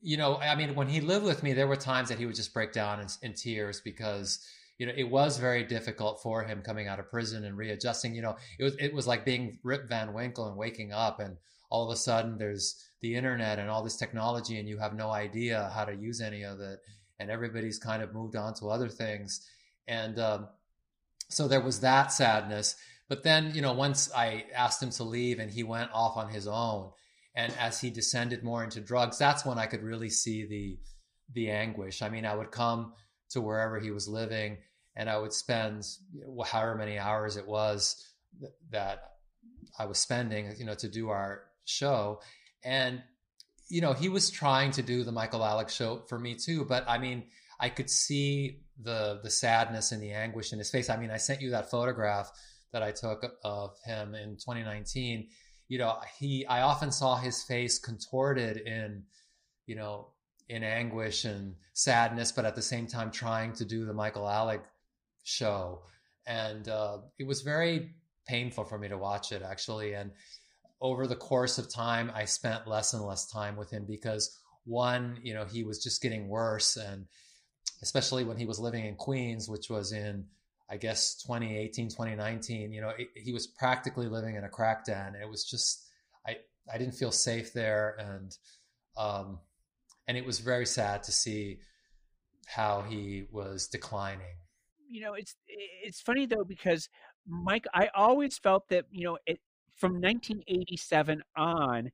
you know, I mean, when he lived with me, there were times that he would just break down in, in tears because you know, it was very difficult for him coming out of prison and readjusting. You know, it was it was like being Rip Van Winkle and waking up, and all of a sudden there's the internet and all this technology, and you have no idea how to use any of it, and everybody's kind of moved on to other things, and um, so there was that sadness. But then, you know, once I asked him to leave, and he went off on his own, and as he descended more into drugs, that's when I could really see the the anguish. I mean, I would come to wherever he was living and I would spend however many hours it was that I was spending, you know, to do our show. And you know, he was trying to do the Michael Alig show for me too, but I mean, I could see the the sadness and the anguish in his face. I mean, I sent you that photograph that I took of him in 2019. You know, he I often saw his face contorted in, you know, in anguish and sadness, but at the same time trying to do the Michael Alig show, and uh, it was very painful for me to watch it actually. And over the course of time, I spent less and less time with him because one, you know, he was just getting worse, and especially when he was living in Queens, which was in I guess 2018, 2019, you know, it, he was practically living in a crack den. It was just, I, I didn't feel safe there. And, um, and it was very sad to see how he was declining. You know, it's, it's funny though, because Mike, I always felt that, you know, it, from 1987 on,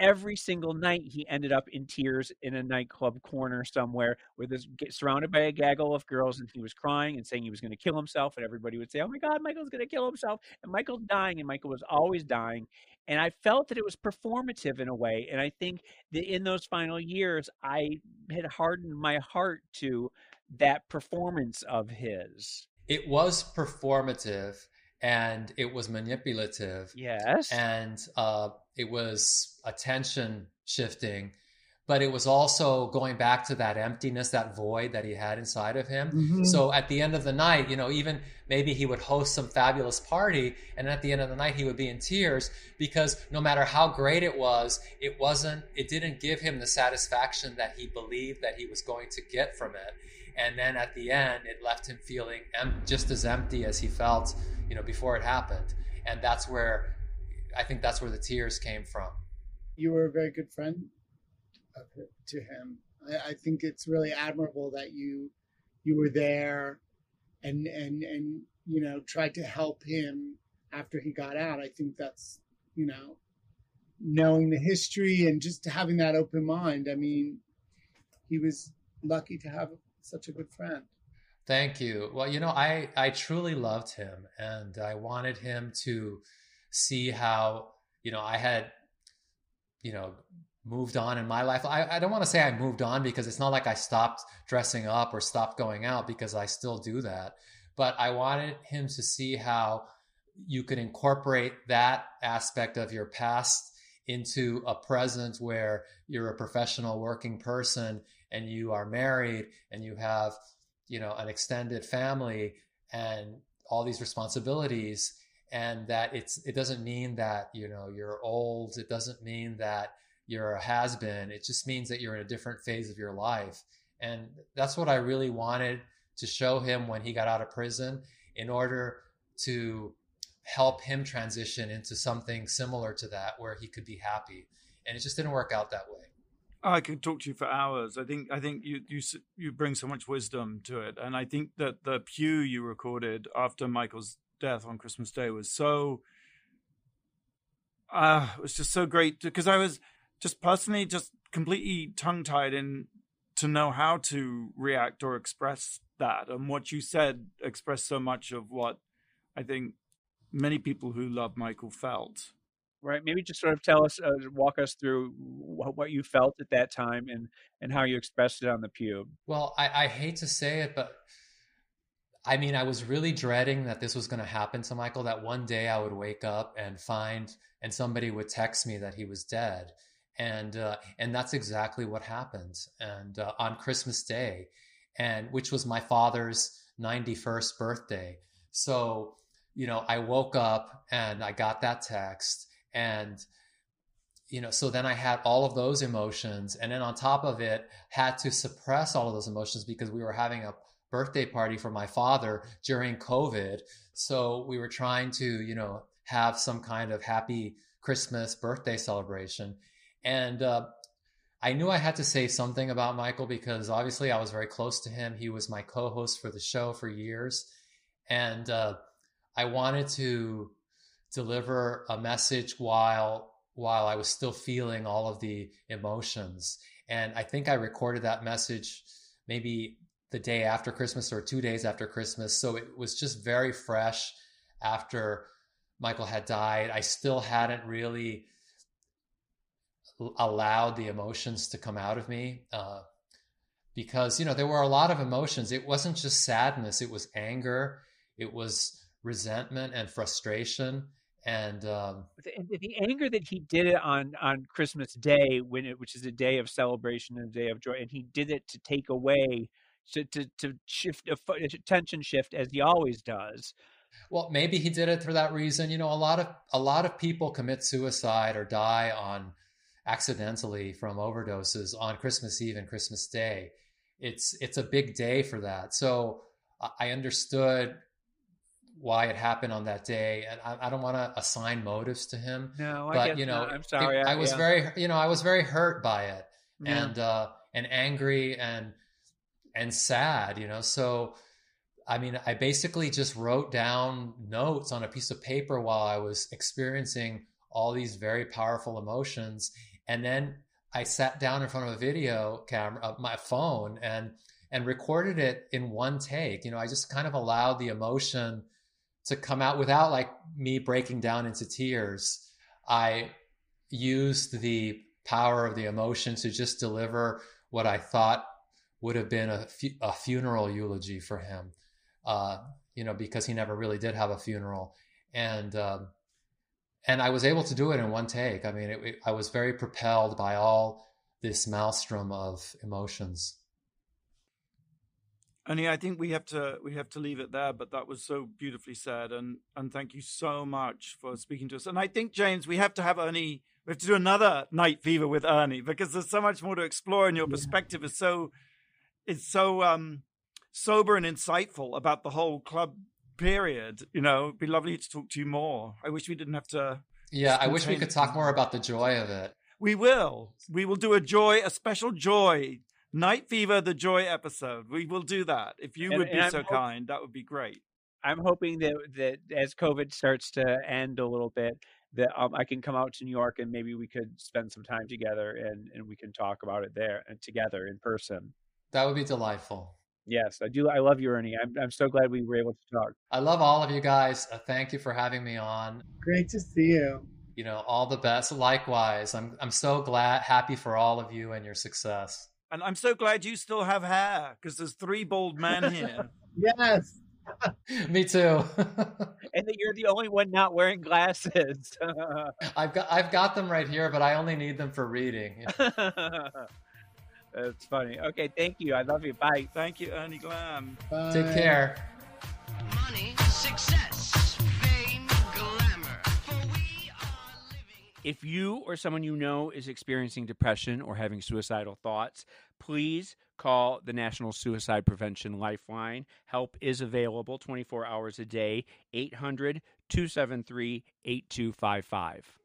every single night he ended up in tears in a nightclub corner somewhere with this surrounded by a gaggle of girls and he was crying and saying he was going to kill himself and everybody would say oh my god michael's going to kill himself and michael's dying and michael was always dying and i felt that it was performative in a way and i think that in those final years i had hardened my heart to that performance of his it was performative and it was manipulative. Yes. And uh, it was attention shifting, but it was also going back to that emptiness, that void that he had inside of him. Mm-hmm. So at the end of the night, you know, even maybe he would host some fabulous party, and at the end of the night, he would be in tears because no matter how great it was, it wasn't, it didn't give him the satisfaction that he believed that he was going to get from it. And then at the end, it left him feeling em- just as empty as he felt you know, before it happened. And that's where I think that's where the tears came from. You were a very good friend to him. I, I think it's really admirable that you you were there and and and you know tried to help him after he got out. I think that's you know knowing the history and just having that open mind. I mean, he was lucky to have such a good friend. Thank you. Well, you know, I I truly loved him, and I wanted him to see how you know I had you know moved on in my life. I, I don't want to say I moved on because it's not like I stopped dressing up or stopped going out because I still do that. But I wanted him to see how you could incorporate that aspect of your past into a present where you're a professional working person and you are married and you have you know an extended family and all these responsibilities and that it's it doesn't mean that you know you're old. It doesn't mean that you're a has been. It just means that you're in a different phase of your life. And that's what i really wanted to show him when he got out of prison in order to help him transition into something similar to that where he could be happy. And it just didn't work out that way I could talk to you for hours. I think I think you you you bring so much wisdom to it, and I think that the pew you recorded after Michael's death on Christmas Day was so. Uh, it was just so great because I was just personally just completely tongue tied in to know how to react or express that, and what you said expressed so much of what I think many people who love Michael felt right? Maybe just sort of tell us, uh, walk us through what you felt at that time and and how you expressed it on the pew. Well, I, I hate to say it, but I mean, I was really dreading that this was going to happen to Michael. That one day I would wake up and find, and somebody would text me that he was dead, and uh, and that's exactly what happened. And uh, on Christmas Day, and which was my father's ninety first birthday, so you know, I woke up and I got that text and you know so then i had all of those emotions. And then on top of it had to suppress all of those emotions because we were having a birthday party for my father during covid. So we were trying to you know have some kind of happy christmas birthday celebration. And uh, i knew i had to say something about michael because obviously i was very close to him. He was my co-host for the show for years. And uh, i wanted to deliver a message while while I was still feeling all of the emotions. And I think I recorded that message maybe the day after Christmas or two days after Christmas. So it was just very fresh after Michael had died. I still hadn't really allowed the emotions to come out of me. Uh, because, you know, there were a lot of emotions. It wasn't just sadness, it was anger, it was resentment and frustration. And um, the, the, anger that he did it on on Christmas Day, when it, which is a day of celebration and a day of joy, and he did it to take away, to to, to shift a attention shift as he always does well, maybe he did it for that reason. You know, a lot of a lot of people commit suicide or die on accidentally from overdoses on Christmas Eve and Christmas Day. It's it's a big day for that. So I understood why it happened on that day, and I, I don't want to assign motives to him. No, I but you know, not. I'm sorry. It, I, was yeah. very, you know, I was very hurt by it, yeah. and uh, and angry and and sad. You know, so I mean, I basically just wrote down notes on a piece of paper while I was experiencing all these very powerful emotions. And then I sat down in front of a video camera, uh, my phone, and and recorded it in one take. You know, I just kind of allowed the emotion to come out without like me breaking down into tears. I used the power of the emotion to just deliver what I thought would have been a, fu- a funeral eulogy for him uh, you know, because he never really did have a funeral. And, um, and I was able to do it in one take. I mean, it, it, I was very propelled by all this maelstrom of emotions. Ernie, I think we have to we have to leave it there. But that was so beautifully said, and and thank you so much for speaking to us. And I think James, we have to have Ernie. We have to do another night fever with Ernie because there's so much more to explore, and your perspective is so is so um sober and insightful about the whole club period. You know, it'd be lovely to talk to you more. I wish we didn't have to. Yeah, I wish we could talk more about the joy of it. We will. We will do a joy, a special joy Night Fever, the joy episode. We will do that. If you and, would be so kind, that would be great. I'm hoping that that as COVID starts to end a little bit, that um, I can come out to New York and maybe we could spend some time together and and we can talk about it there and together in person. That would be delightful. Yes, I do. I love you, Ernie. I'm, I'm so glad we were able to talk. I love all of you guys. Uh, thank you for having me on. Great to see you. You know, all the best. Likewise, I'm I'm so glad, happy for all of you and your success. And I'm so glad you still have hair because there's three bald men here. yes. Me too. and that you're the only one not wearing glasses. I've got I've got them right here, but I only need them for reading. That's funny. Okay, thank you. I love you. Bye. Thank you, Ernie Glam. Bye. Take care. Money, success, If you or someone you know is experiencing depression or having suicidal thoughts, please call the National Suicide Prevention Lifeline. Help is available 24 hours a day, 800 273 8255.